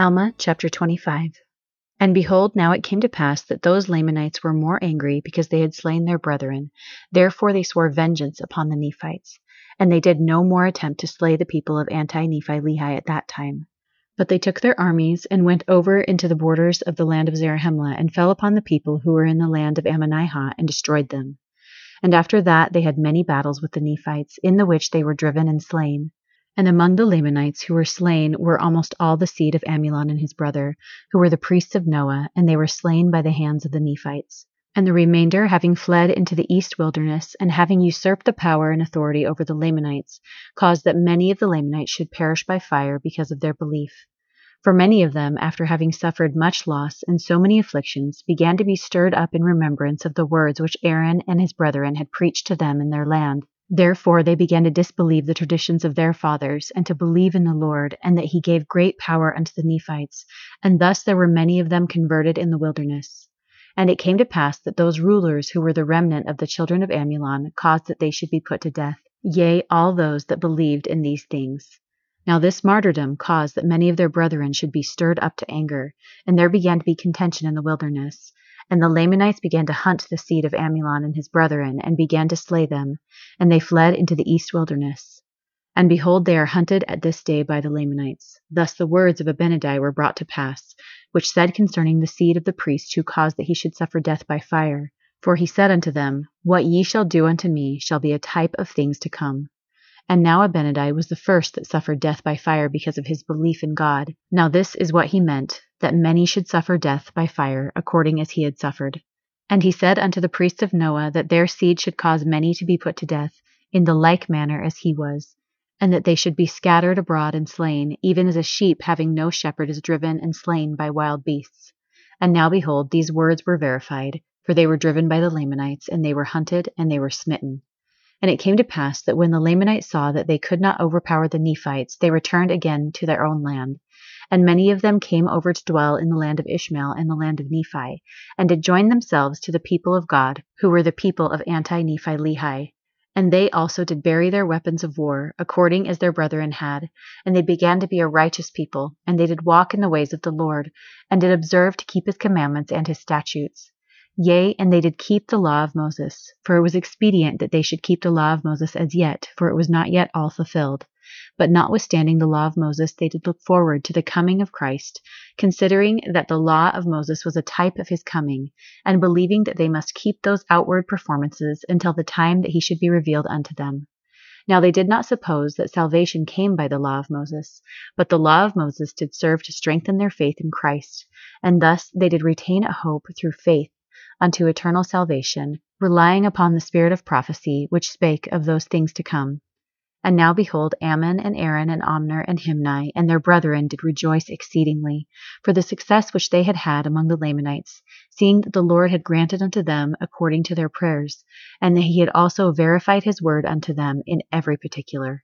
Alma chapter 25 And behold, now it came to pass that those Lamanites were more angry because they had slain their brethren. Therefore they swore vengeance upon the Nephites. And they did no more attempt to slay the people of Anti Nephi Lehi at that time. But they took their armies and went over into the borders of the land of Zarahemla and fell upon the people who were in the land of Ammonihah and destroyed them. And after that they had many battles with the Nephites, in the which they were driven and slain. And among the Lamanites who were slain were almost all the seed of Amulon and his brother, who were the priests of Noah, and they were slain by the hands of the Nephites. And the remainder, having fled into the east wilderness, and having usurped the power and authority over the Lamanites, caused that many of the Lamanites should perish by fire because of their belief. For many of them, after having suffered much loss and so many afflictions, began to be stirred up in remembrance of the words which Aaron and his brethren had preached to them in their land. Therefore they began to disbelieve the traditions of their fathers, and to believe in the Lord, and that he gave great power unto the Nephites, and thus there were many of them converted in the wilderness. And it came to pass that those rulers who were the remnant of the children of Amulon caused that they should be put to death, yea, all those that believed in these things. Now this martyrdom caused that many of their brethren should be stirred up to anger, and there began to be contention in the wilderness. And the Lamanites began to hunt the seed of Amulon and his brethren, and began to slay them, and they fled into the east wilderness. And behold, they are hunted at this day by the Lamanites. Thus the words of Abinadi were brought to pass, which said concerning the seed of the priest who caused that he should suffer death by fire. For he said unto them, What ye shall do unto me shall be a type of things to come. And now Abinadi was the first that suffered death by fire because of his belief in God. Now this is what he meant, that many should suffer death by fire, according as he had suffered. And he said unto the priests of Noah that their seed should cause many to be put to death, in the like manner as he was, and that they should be scattered abroad and slain, even as a sheep having no shepherd is driven and slain by wild beasts. And now behold, these words were verified, for they were driven by the Lamanites, and they were hunted, and they were smitten. And it came to pass that when the Lamanites saw that they could not overpower the Nephites, they returned again to their own land. And many of them came over to dwell in the land of Ishmael and the land of Nephi, and did join themselves to the people of God, who were the people of Anti Nephi Lehi. And they also did bury their weapons of war, according as their brethren had, and they began to be a righteous people, and they did walk in the ways of the Lord, and did observe to keep his commandments and his statutes. Yea, and they did keep the law of Moses, for it was expedient that they should keep the law of Moses as yet, for it was not yet all fulfilled. But notwithstanding the law of Moses, they did look forward to the coming of Christ, considering that the law of Moses was a type of his coming, and believing that they must keep those outward performances until the time that he should be revealed unto them. Now they did not suppose that salvation came by the law of Moses, but the law of Moses did serve to strengthen their faith in Christ, and thus they did retain a hope through faith unto eternal salvation, relying upon the spirit of prophecy, which spake of those things to come. And now behold, Ammon and Aaron and Omner and Himni and their brethren did rejoice exceedingly for the success which they had had among the Lamanites, seeing that the Lord had granted unto them according to their prayers, and that he had also verified his word unto them in every particular.